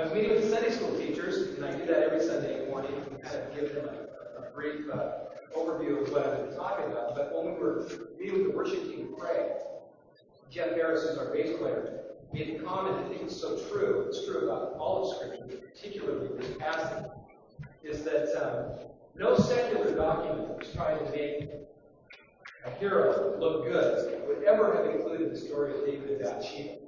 I was meeting with the Sunday school teachers, and I do that every Sunday morning, and kind of give them a, a brief uh, overview of what I've been talking about. But when we were meeting with the worship team, Craig, Jeff Harris, who's our bass player, made a comment I think is so true. It's true about all of Scripture, particularly this passage, is that um, no secular document that was trying to make a hero look good would ever have included the story of David and Bathsheba.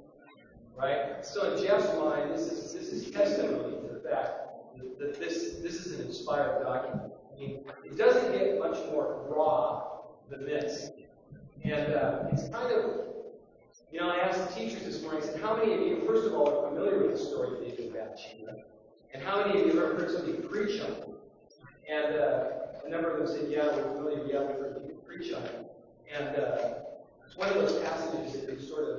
Right? So in Jeff's mind, this is this is testimony to the fact that this this is an inspired document. I mean, it doesn't get much more raw than this. And uh, it's kind of, you know, I asked the teachers this morning, I said, how many of you, first of all, are familiar with the story of David Bathsheba? And how many of you have ever heard somebody preach on it? And uh, a number of them said, yeah, we're familiar, yeah, we've heard people preach on it. And uh, it's one of those passages that you sort of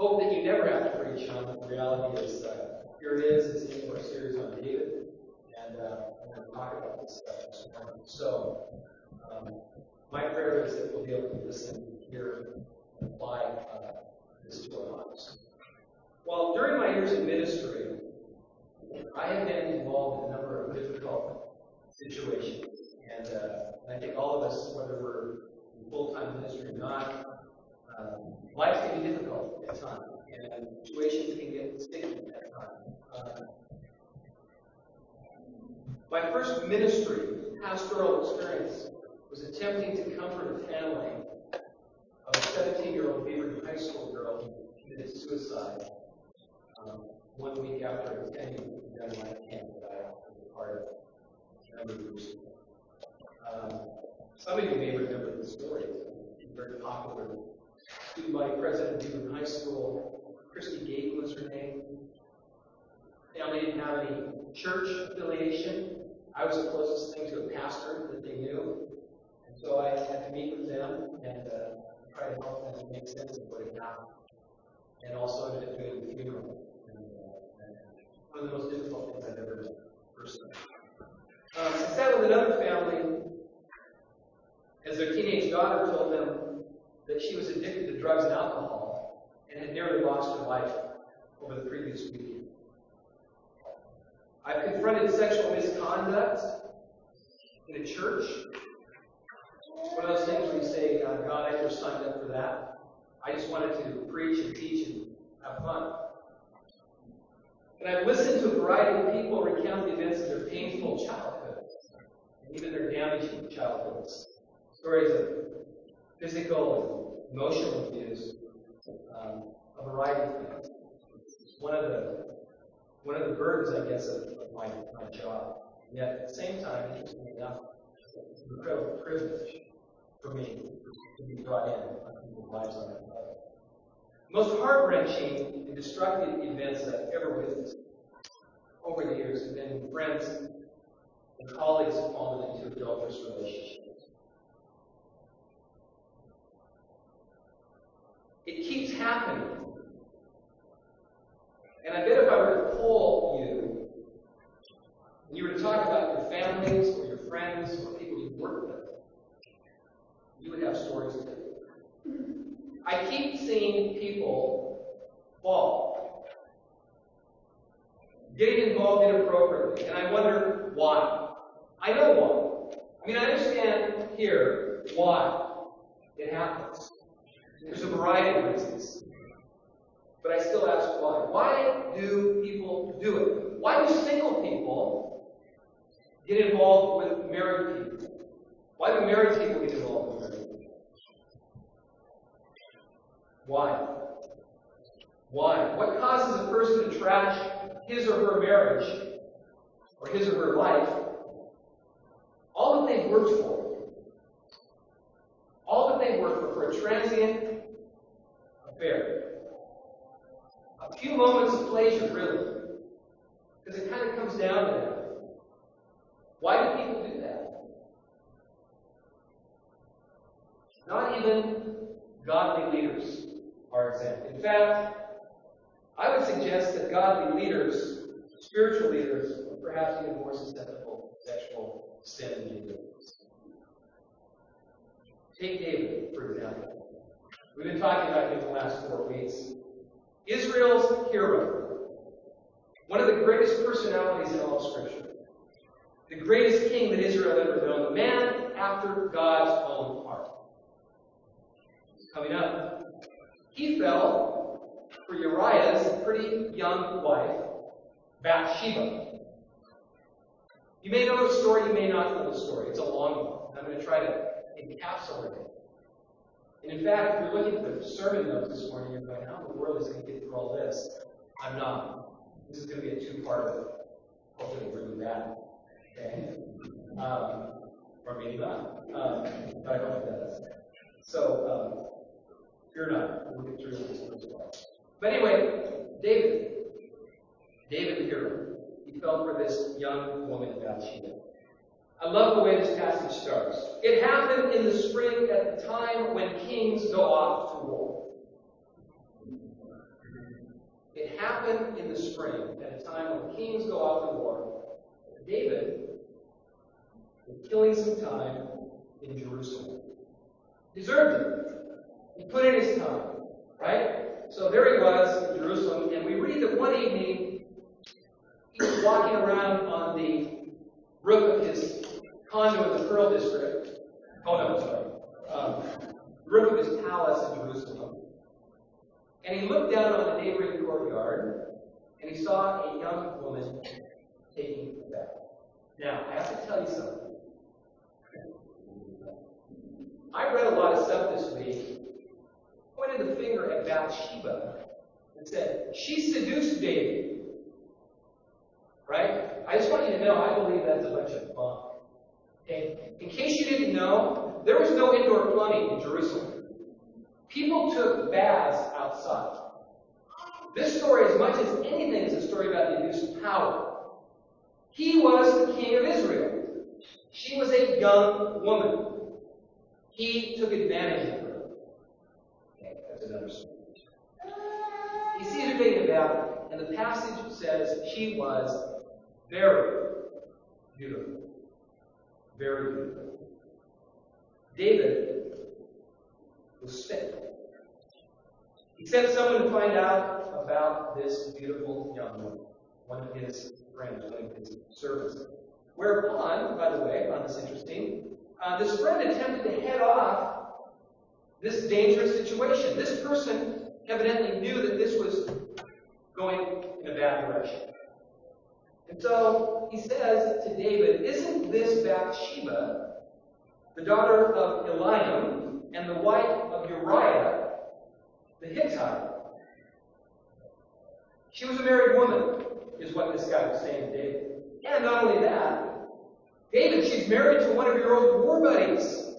hope that you never have to preach on, the reality is, uh, here it is, it's in our series on David, and uh, I'm going to talk about this stuff this morning. So, um, my prayer is that we'll be able to listen, hear, and apply uh, this to our lives. Well, during my years in ministry, I have been involved in a number of difficult situations. And uh, I think all of us, whether we're full-time ministry or not, um, life can be difficult at times, and situations can get sticky at times. Uh, my first ministry, pastoral experience, was attempting to comfort a family of a 17-year-old Beaver high school girl who committed suicide um, one week after attending the young life camp that I was part of a number of years ago. Um, some of you may remember the story. It's very popular. Student body president Beaver High School, Christy Gayton was her name. Family didn't have any church affiliation. I was the closest thing to a pastor that they knew. And so I had to meet with them and uh, try to help them make sense of what had happened. And also ended up doing the funeral. Uh, one of the most difficult things I've ever done personally. Um, I sat with another family as their teenage daughter told them that she was addicted to drugs and alcohol and had nearly lost her life over the previous weekend. I've confronted sexual misconduct in a church. One of those things where you say, uh, God, I never signed up for that. I just wanted to preach and teach and have fun. And I've listened to a variety of people recount the events of their painful childhood and even their damaging childhoods. Stories of physical emotional abuse, um, a variety of things. One of the one of the burdens, I guess, of, of my, my job. And yet, at the same time, interestingly enough, it's an incredible privilege for me to be brought in on people's lives on that level. Most heart-wrenching and destructive events that I've ever witnessed over the years have been friends and colleagues have fallen into adulterous relationships. It keeps happening. And I bet if I were to poll you, and you were to talk about your families or your friends or people you work with, you would have stories to tell. I keep seeing people fall, getting involved inappropriately, and I wonder why. I know why. I mean, I understand here why it happens. There's a variety of reasons. But I still ask why. Why do people do it? Why do single people get involved with married people? Why do married people get involved with married people? Why? Why? What causes a person to trash his or her marriage or his or her life? All that they've worked for. All that they worked for, for a transient A few moments of pleasure, really. Because it kind of comes down to that. Why do people do that? Not even godly leaders are exempt. In fact, I would suggest that godly leaders, spiritual leaders, are perhaps even more susceptible to sexual sin than. Take David, for example. We've been talking about him the last four weeks. Israel's hero. one of the greatest personalities in all of Scripture, the greatest king that Israel ever known, the man after God's own heart. Coming up, he fell for Uriah's pretty young wife, Bathsheba. You may know the story, you may not know the story. It's a long one. I'm going to try to encapsulate it. And in fact, if you're looking at the sermon notes this morning, you're going, how in the world is going to get through all this? I'm not. This is going to be a two-parter. Hopefully, we're doing that. Okay? Um, or maybe not. Um, but I hope it does. So, um, fear not. We'll get through this as well. But anyway, David. David the hero. He fell for this young woman, Bathsheba. I love the way this passage starts. It happened in the spring at the time when kings go off to war. It happened in the spring at a time when kings go off to war. David was killing some time in Jerusalem. Deserved it. He put in his time, right? So there he was in Jerusalem, and we read that one evening he was walking around on the roof of his condo in the Pearl District. Oh no, sorry. Um, roof of his palace in Jerusalem. And he looked down on the neighboring courtyard and he saw a young woman taking a bath. Now, I have to tell you something. I read a lot of stuff this week, pointed the finger at Bathsheba, and said, She seduced David. Right? I just want you to know, I believe that's a bunch of bunk. Okay? In case you didn't know, there was no indoor plumbing in Jerusalem. People took baths outside. This story, as much as anything, is a story about the abuse of power. He was the king of Israel. She was a young woman. He took advantage of her. Okay, that's another story. He sees her taking a bath, and the passage says she was very beautiful. Very beautiful. David was sick. He sent someone to find out about this beautiful young woman, one of his friends, one of his servants. Whereupon, by the way, I found this interesting, uh, this friend attempted to head off this dangerous situation. This person evidently knew that this was going in a bad direction. And so he says to David, Isn't this Bathsheba, the daughter of Eliam and the wife of Uriah the Hittite? She was a married woman, is what this guy was saying to David. And not only that, David, she's married to one of your old war buddies,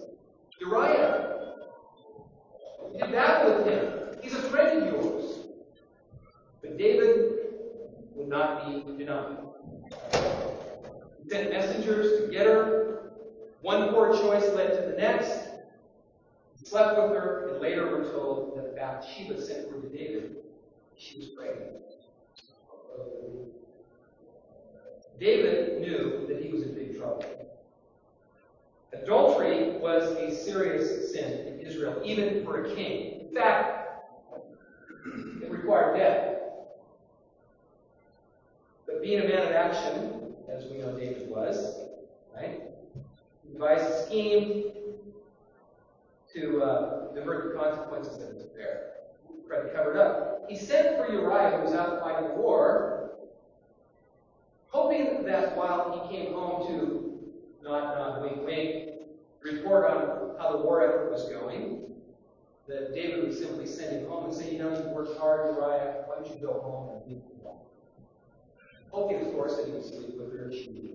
Uriah. You did battle with him. He's a friend of yours. But David would not be denied. He sent messengers to get her. One poor choice led to the next. He slept with her, and later we're told that Bathsheba sent word to David. She was pregnant. David knew that he was in big trouble. Adultery was a serious sin in Israel, even for a king. In fact, it required death. But being a man of action, as we know David was, right? He devised a scheme to uh, divert the consequences of his affair. Tried to cover it up. He sent for Uriah, who was out fighting the war, hoping that while he came home to not nod, wink, wink, report on how the war effort was going, that David would simply send him home and say, you know, you've worked hard, Uriah, why don't you go home and be home? Hoping, of course, that he would sleep with her, she be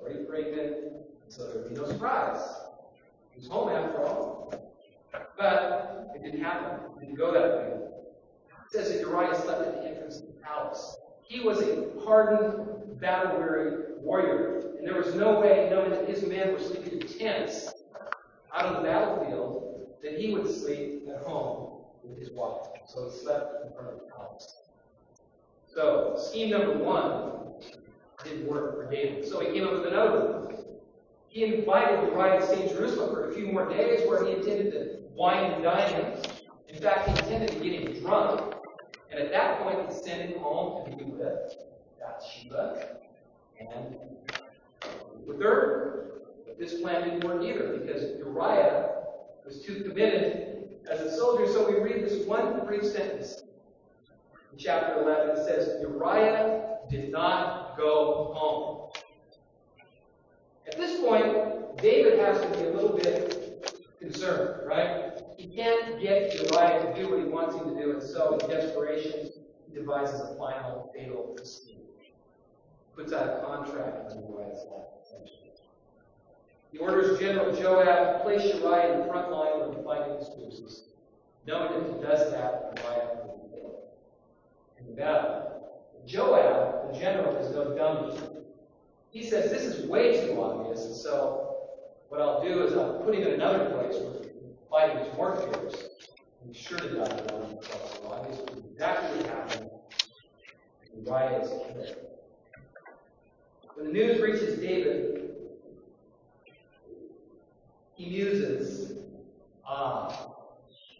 already pregnant, so there would be no surprise. He was home after all. But it didn't happen. It didn't go that way. It says that Uriah slept at the entrance of the palace. He was a hardened, battle weary warrior. And there was no way, knowing that his men were sleeping in tents out on the battlefield, that he would sleep at home with his wife. So he slept in front of the palace. So, scheme number one didn't work for David. So he came up with another one. He invited to stay in Jerusalem for a few more days where he intended to wine and dine him. In fact, he intended to get him drunk. And at that point, he sent him home to be with Bathsheba and the third. But this plan didn't work either because Uriah was too committed as a soldier. So we read this one brief sentence in chapter 11. It says, Uriah did not go home. At this point, David has to be a little bit concerned, right? He can't get Uriah to do what he wants him to do, and so in desperation, he devises a final fatal scheme. He puts out a contract with Uriah's life. He orders General Joab to place Uriah in the front line of the fighting is knowing that if he does that, Uriah will be killed in the battle. Joab, the general, is no dummy. He says, This is way too obvious, and so what I'll do is I'll put him in another place where the fighting is more fierce. He's sure to die around himself. So obviously, exactly what happened. Uriah is killed. When the news reaches David, he muses, Ah,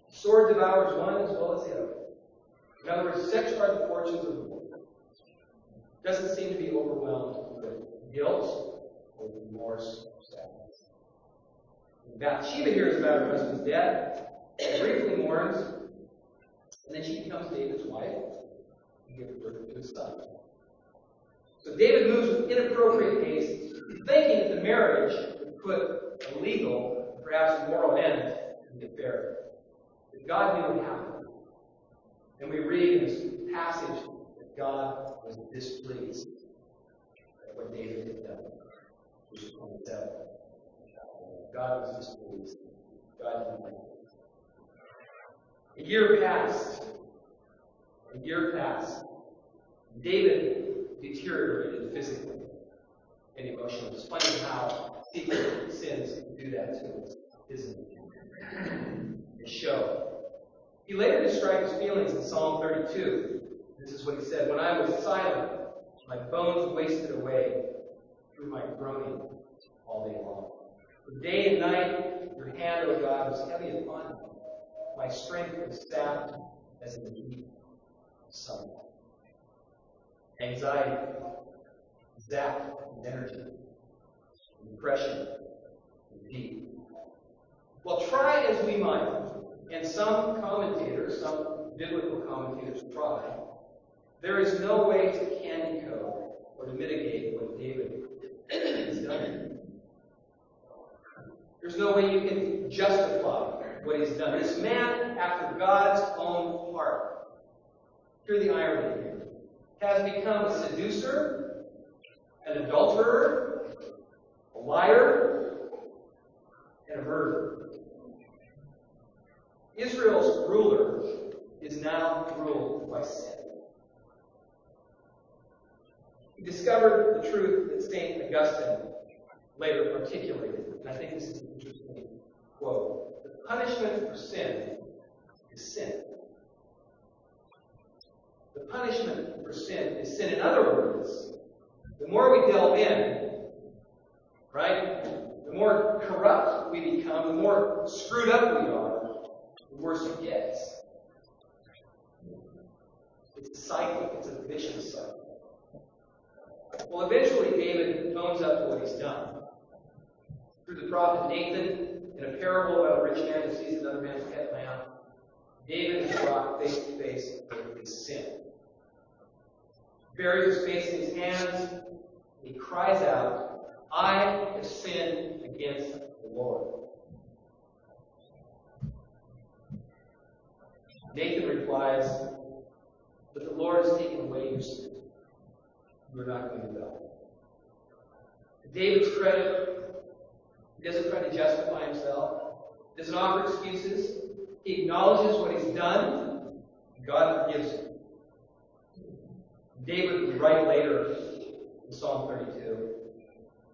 sword devours one as well as the other. In other words, such are the fortunes of the world. Doesn't seem to be overwhelmed guilt or remorse or sadness. Bathsheba hears about her husband's death, briefly mourns, and then she becomes David's wife and gives birth to a son. So David moves with inappropriate haste, thinking that the marriage would put a legal, perhaps moral end to the affair. But God knew what happened. And we read in this passage that God was displeased what David had done. Verse 27. God was displeased. God didn't like it. A year passed. A year passed. David deteriorated physically and emotionally. It's funny how secret sins do that to us, isn't it? Show. He later described his feelings in Psalm 32. This is what he said When I was silent, my bones wasted away through my groaning all day long. For day and night, your hand, O God, was heavy upon me. My strength was sapped as in the heat of sunlight. Anxiety, zapped energy, depression, deep. Well, try as we might, and some commentators, some biblical commentators try, there is no way to candy coat or to mitigate what David has done. There's no way you can justify what he's done. This man, after God's own heart, hear the irony here, has become a seducer, an adulterer, a liar, and a murderer. Israel's ruler is now ruled by sin. He discovered the truth that St. Augustine later articulated, and I think this is an interesting quote. The punishment for sin is sin. The punishment for sin is sin. In other words, the more we delve in, right, the more corrupt we become, the more screwed up we are, the worse it gets. It's a cycle, it's a vicious cycle. Well, eventually David owns up to what he's done. Through the prophet Nathan, in a parable about a rich man who sees another man's pet lamb, David is brought face to face with his sin. Buries his face in his hands, he cries out, I have sinned against the Lord. Nathan replies, But the Lord has taken away your sin. You're not going to. To David's credit, doesn't try to justify himself, doesn't offer excuses. He acknowledges what he's done, God forgives him. David would write later in Psalm 32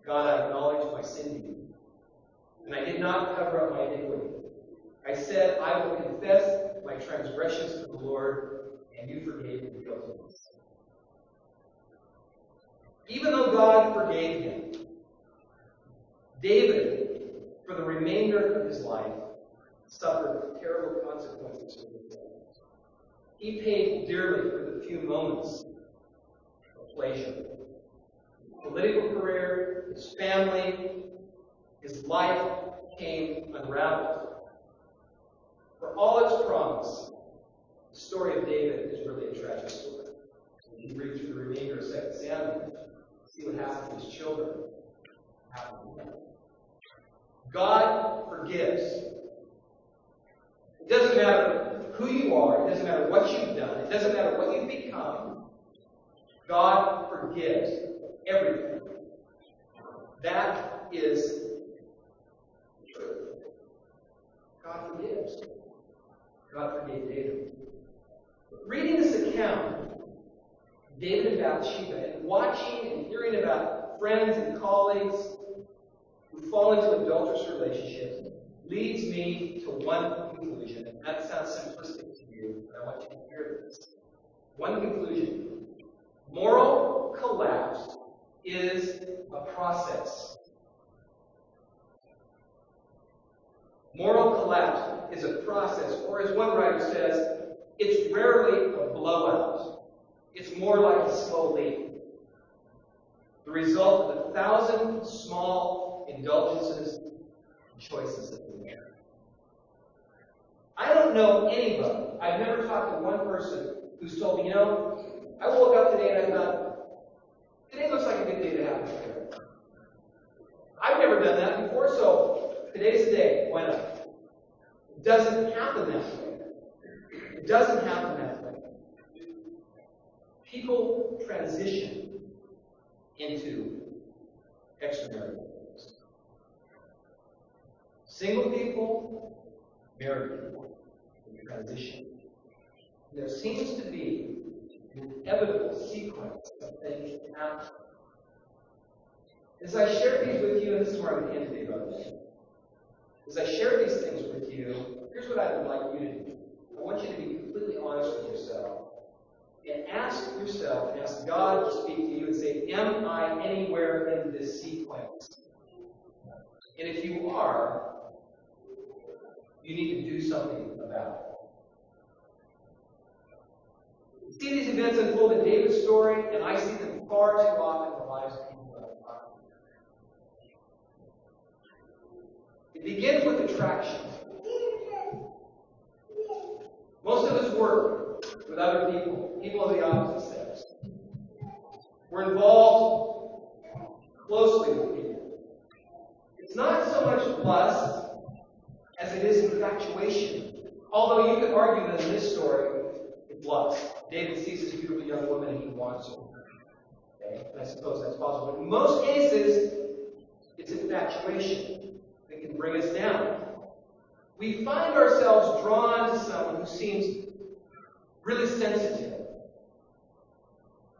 God, I acknowledge my sin and I did not cover up my iniquity. I said, I will confess my transgressions to the Lord, and you forgave me guiltiness. Even though God forgave him, David, for the remainder of his life, suffered terrible consequences for his sin. He paid dearly for the few moments of pleasure. His political career, his family, his life came unraveled. For all its promise, the story of David is really a tragic story. If you read through the remainder of 2 Samuel, see what happened to his children. God forgives. It doesn't matter who you are, it doesn't matter what you've done, it doesn't matter what you've become. God forgives everything. That is true. God forgives. God forgave David. Reading this account, David and Bathsheba, and watching and hearing about friends and colleagues who fall into adulterous relationships, leads me to one conclusion. And that sounds simplistic to you, but I want you to hear this. One conclusion. Moral collapse is a process. Moral collapse is a process, or as one writer says, it's rarely a blowout. It's more like a slow leak. The result of a thousand small indulgences and choices that we make. I don't know anybody, I've never talked to one person who's told me, you know, I woke up today and I thought, today looks like a good day to have a prayer. I've never done that before, so today's the day. Why not? It doesn't happen that way. It doesn't happen that way. People transition into extramarital things. Single people, married people, transition. There seems to be an inevitable sequence of things that happen. As I share these with you, and this is where I'm going to end today, by. As I share these things with you, here's what I would like you to do. I want you to be completely honest with yourself and ask yourself and ask God to speak to you and say, Am I anywhere in this sequence? And if you are, you need to do something about it. See these events unfold in David's story, and I see them far too often in the lives of people that to. It begins with attraction. Most of us work with other people, people of the opposite sex. We're involved closely with people. It's not so much lust as it is infatuation. Although you could argue that in this story, it's lust. David sees this beautiful young woman and he wants her. Okay? And I suppose that's possible. But in most cases, it's infatuation that can bring us down. We find ourselves drawn to someone who seems really sensitive,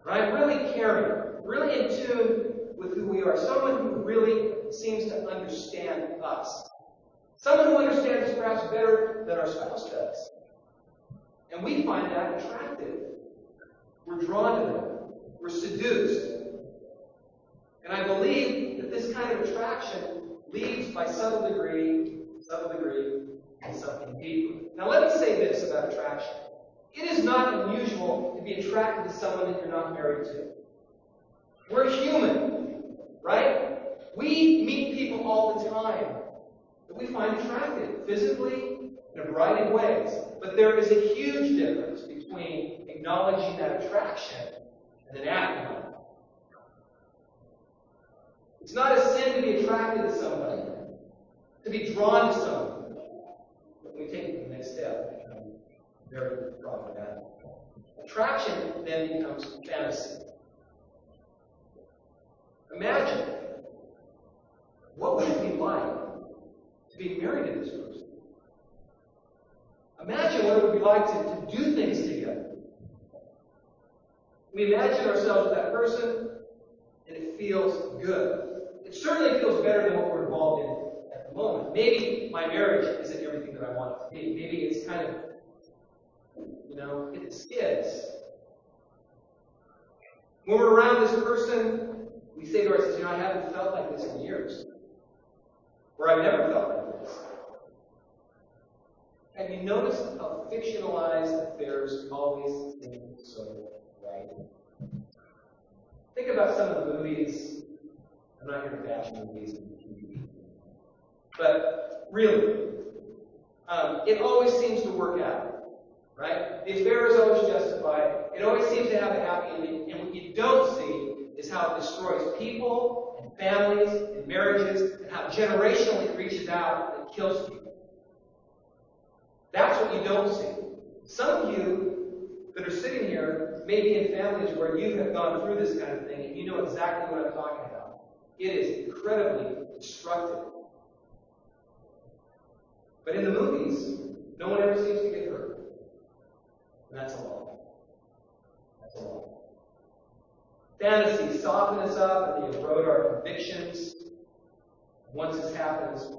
right? Really caring, really in tune with who we are. Someone who really seems to understand us. Someone who understands us perhaps better than our spouse does. And we find that attractive. We're drawn to them. We're seduced. And I believe that this kind of attraction leads by some degree, some degree, to something deeper. Now let me say this about attraction. It is not unusual to be attracted to someone that you're not married to. We're human, right? We meet people all the time that we find attractive, physically, in a variety of ways. But there is a huge difference between acknowledging that attraction and then acting on it. It's not a sin to be attracted to somebody, to be drawn to someone. But we take it to the next step, very problematic. Attraction then becomes fantasy. Imagine what would it be like to be married to this person? Imagine what it would be like to, to do things together. We imagine ourselves with that person, and it feels good. It certainly feels better than what we're involved in at the moment. Maybe my marriage isn't everything that I want it to be. Maybe it's kind of, you know, it skids. When we're around this person, we say to ourselves, you know, I haven't felt like this in years. Or I've never felt like this. Have you noticed how fictionalized affairs always seem so right? Think about some of the movies. I'm not here to bash movies. But really, um, it always seems to work out, right? The affair is always justified. It always seems to have a happy ending. And what you don't see is how it destroys people and families and marriages and how generationally it reaches out and kills people. That's what you don't see. Some of you that are sitting here may be in families where you have gone through this kind of thing and you know exactly what I'm talking about. It is incredibly destructive. But in the movies, no one ever seems to get hurt. That's a lie. That's a lie. Fantasies soften us up and they erode our convictions. Once this happens,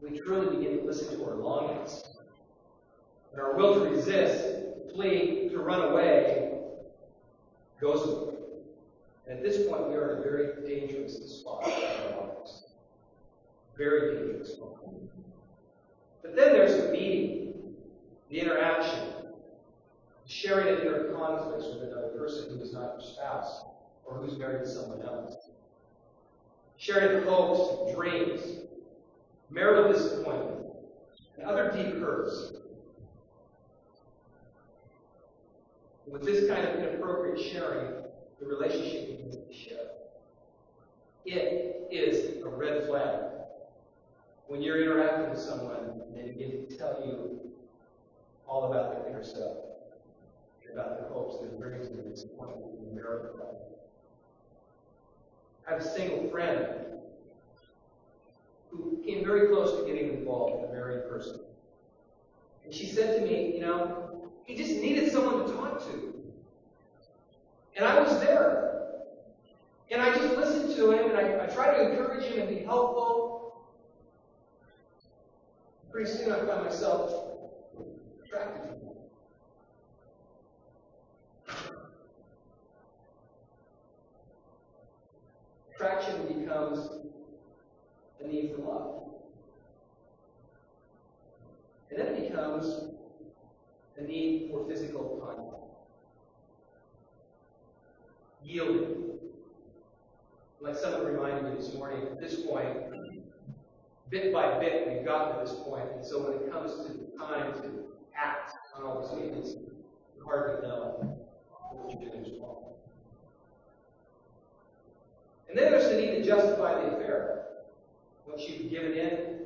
we truly begin to listen to our longings. And our will to resist, to flee, to run away goes away. And at this point, we are in a very dangerous spot in our lives. Very dangerous spot. But then there's the meeting, the interaction, sharing of inner conflicts with another person who is not your spouse or who's married to someone else. Sharing hopes, dreams, marital disappointment, and other deep hurts. With this kind of inappropriate sharing, the relationship begins to shift. It is a red flag when you're interacting with someone they begin to tell you all about their inner self, about their hopes, their dreams, their disappointment, their marital life. I have a single friend who came very close to getting involved with a married person. And she said to me, you know, he just needed someone to talk to. And I was there. And I just listened to him and I, I tried to encourage him and be helpful. Pretty soon I found myself attracted to him. Attraction becomes a need for love. And then it becomes a need for physical contact. Yielding. Like someone reminded me this morning, at this point, bit by bit, we've gotten to this point, and so when it comes to the time to act on all these feelings, you hardly know And then there's the need to justify the affair. Once you've given in,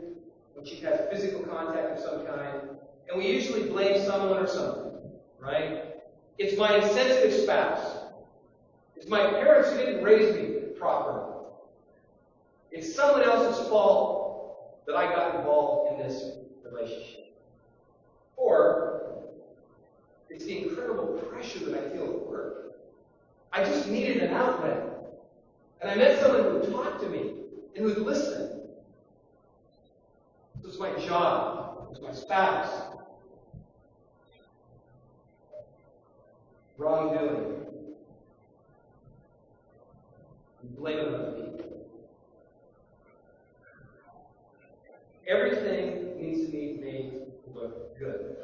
once you've had physical contact of some kind, and we usually blame someone or something, right? It's my insensitive spouse. It's my parents who didn't raise me properly. It's someone else's fault that I got involved in this relationship. Or it's the incredible pressure that I feel at work. I just needed an outlet. And I met someone who would talk to me and would listen. This was my job. This was my spouse. Wrongdoing. blame it other people. Everything needs to be made look good.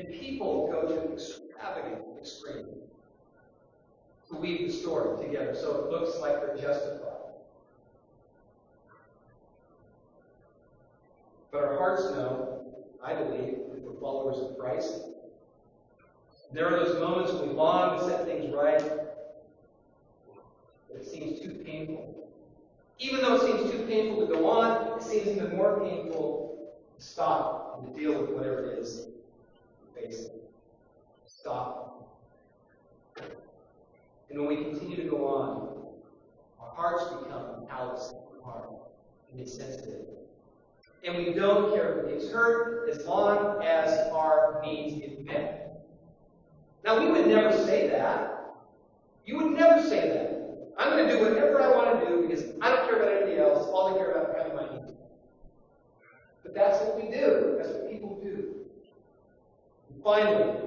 And people go to extravagant extremes to weave the story together so it looks like they're justified. But our hearts know, I believe, if we're followers of Christ, there are those moments when we long to set things right, but it seems too painful. Even though it seems too painful to go on, it seems even more painful to stop and to deal with whatever it is Stop. And when we continue to go on, our hearts become callous and hard and insensitive. And we don't care if gets hurt as long as our needs get met. Now, we would never say that. You would never say that. I'm going to do whatever I want to do because I don't care about anything else. All I care about is having my needs. But that's what we do. That's what people do. Finally,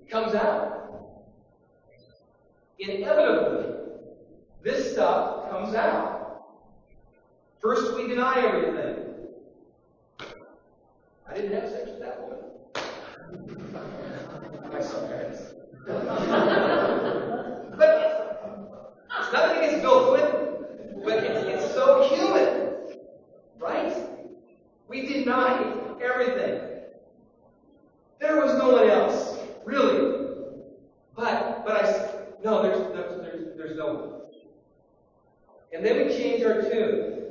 it comes out. Inevitably, this stuff comes out. First, we deny everything. I didn't have sex with that woman. I sometimes. but it's not against Bill Clinton, but it's, it's so human, right? We deny everything there was no one else, really. But, but I, no, there's, there's, there's, there's no one. And then we changed our tune.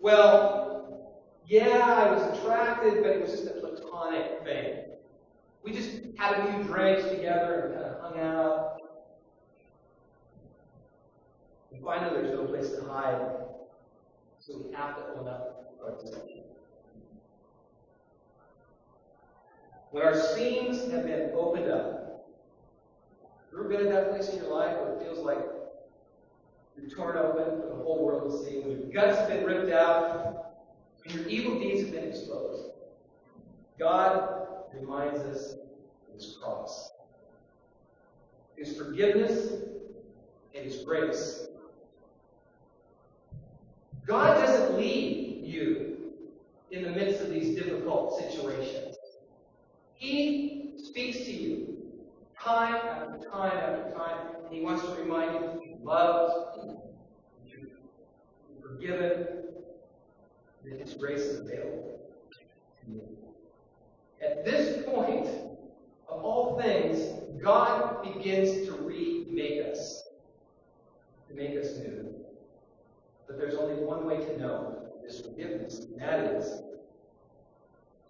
Well, yeah, I was attracted, but it was just a platonic thing. We just had a few drinks together and kind of hung out. And finally, there's no place to hide, so we have to own up our deception. When our seams have been opened up, ever been in that place in your life where it feels like you're torn open for the whole world to see, when your guts have been ripped out, and your evil deeds have been exposed? God reminds us of His cross, His forgiveness, and His grace. God doesn't leave you in the midst of these difficult situations. He speaks to you time after time after time, and He wants to remind you you're loved, you're forgiven, that His grace is available to you. At this point of all things, God begins to remake us, to make us new. But there's only one way to know this forgiveness, and that is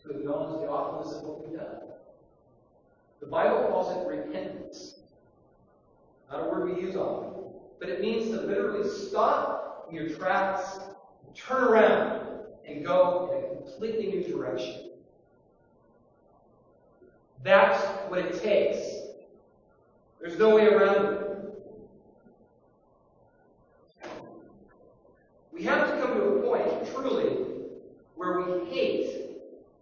to acknowledge the awfulness of what we've done. The Bible calls it repentance. Not a word we use often, but it means to literally stop in your tracks, turn around, and go in a completely new direction. That's what it takes. There's no way around it. We have to come to a point, truly, where we hate,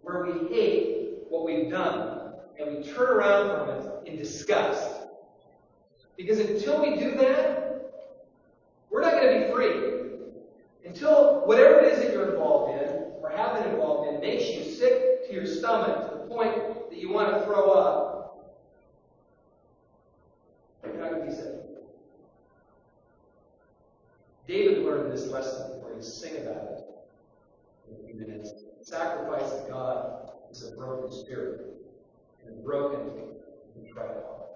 where we hate what we've done, and we turn around from it in disgust. Because until we do that, we're not going to be free. Until whatever it is that you're involved in, or have been involved in, makes you sick to your stomach to the point that you want to throw up, you're not going to be saved. David learned this lesson. We're going to sing about it in a few minutes. Sacrifice to God is a broken spirit and broken and contrite heart.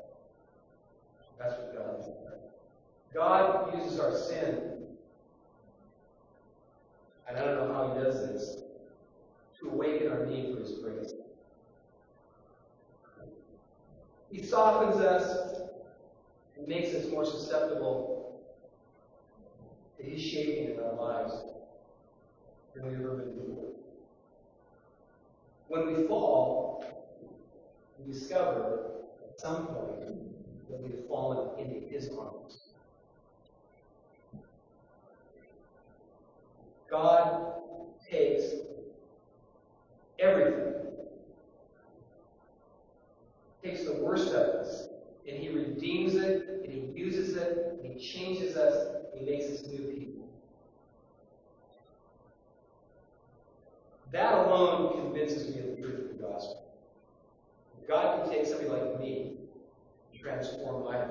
That's what God is. God uses our sin, and I don't know how He does this, to awaken our need for His grace. He softens us and makes us more susceptible to His shaping in our lives than we've ever been before. When we fall, we discover at some point that we have fallen into His arms. God takes everything, takes the worst of us, and He redeems it, and He uses it, and He changes us, and He makes us new people. That alone convinces me of the truth of the gospel. God can take somebody like me and transform my life.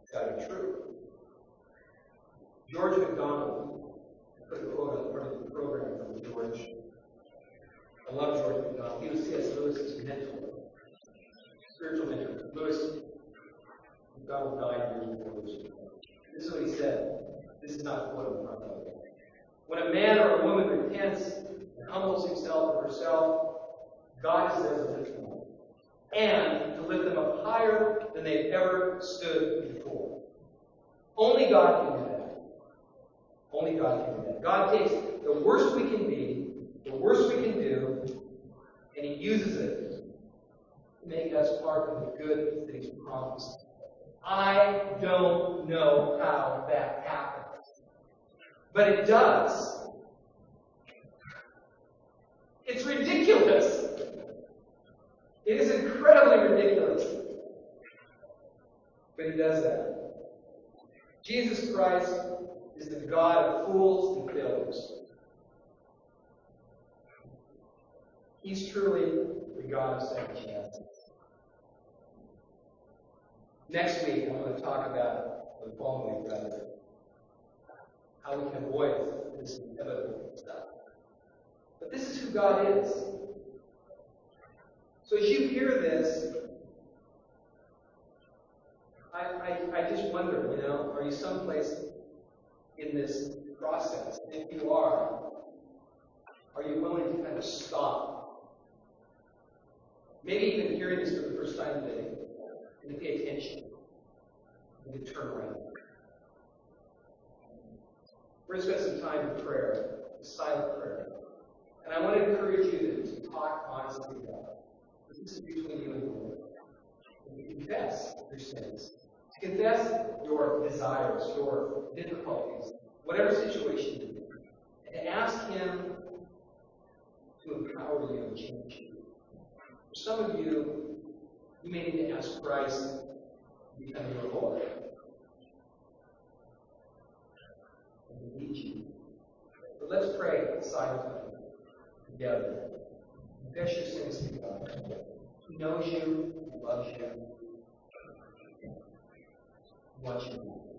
It's got to be true. George MacDonald, put a quote on part of the program from George. I love George MacDonald. He was C.S. Lewis's mentor, spiritual mentor. Lewis MacDonald died years before Lewis. This is what he said. This is not a quote front of me. When a man or a woman repents and humbles himself or herself, God is there to lift them up. And to lift them up higher than they've ever stood before. Only God can do that. Only God can do that. God takes the worst we can be, the worst we can do, and He uses it to make us part of the good that He's promised. I don't know how that happens, but it does. It's ridiculous. It is incredibly ridiculous. But He does that. Jesus Christ is the God of fools and failures. He's truly the God of second chances. Next week, I'm going to talk about, the following week rather, how we can avoid this inevitable stuff. But this is who God is. So as you hear this, I, I, I just wonder, you know, are you someplace in this process? If you are, are you willing to kind of stop maybe even hearing this for the first time today, and to pay attention, and to turn around. We're going to spend some time in prayer, silent prayer. And I want to encourage you to, talk honestly to God. This is between you and the Lord. And to confess your sins. To confess your desires, your difficulties, whatever situation you're in. And to ask Him to empower you and change you. For some of you, you may need to ask Christ to become your Lord. But let's pray silently together. Confess your sins to God. He knows you, He loves you, He wants you.